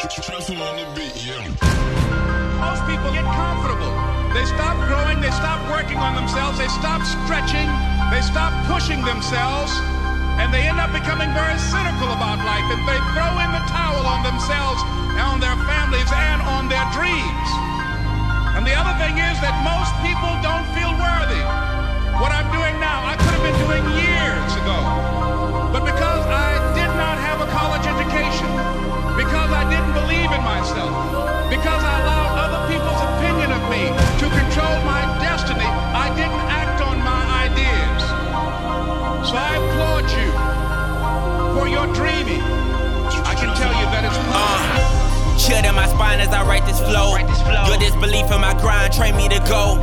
Most people get comfortable. They stop growing, they stop working on themselves, they stop stretching, they stop pushing themselves, and they end up becoming very cynical about life, and they throw in the towel on themselves, and on their families, and on their dreams. And the other thing is that most people don't feel worthy. What I'm doing now, I for your dreaming. I can tell you that it's possible. Chill in my spine as I write this flow. Your disbelief in my grind, train me to go.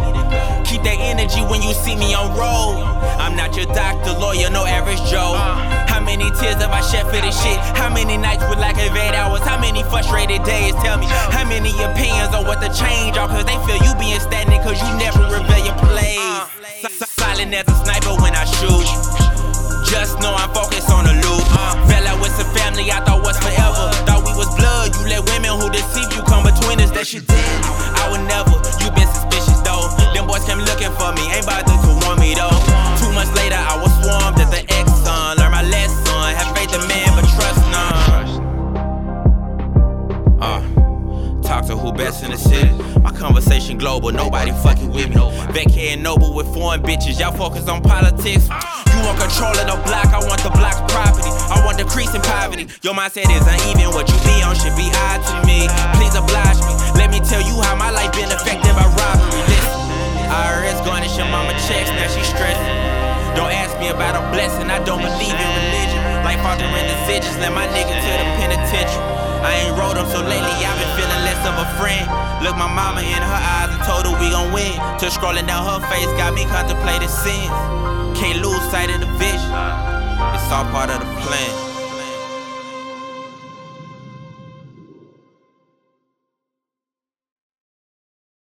Keep that energy when you see me on road. I'm not your doctor, lawyer, no average Joe. Uh. How many tears have I shed for this shit? How many nights with lack of eight hours? How many frustrated days? Tell me, how many opinions on what the change are? Cause they feel you being stagnant cause you never reveal your plays. Uh. Silent as a sniper us. That shit. I would never. You been suspicious though. Them boys came looking for me. Ain't bothered to warn me though. Two months later, I was swarmed at the Exxon. Learn my lesson. Have faith in man, but trust none. Uh, talk to who best in the city. My conversation global, nobody fucking with me. Vacay and noble with foreign bitches, y'all focus on politics. You want control of the block, I want the block's property. I want decrease in poverty. Your mindset is uneven, what you be on should be odd to me. Please oblige me, mama checks, now she stressing. Don't ask me about a blessing, I don't believe in religion. Life altering decisions, let my nigga to the penitentiary. I ain't wrote them, so lately I've been feeling less of a friend. Look my mama in her eyes and told her we gon' win. Till scrolling down her face got me contemplating sin. Can't lose sight of the vision. It's all part of the plan.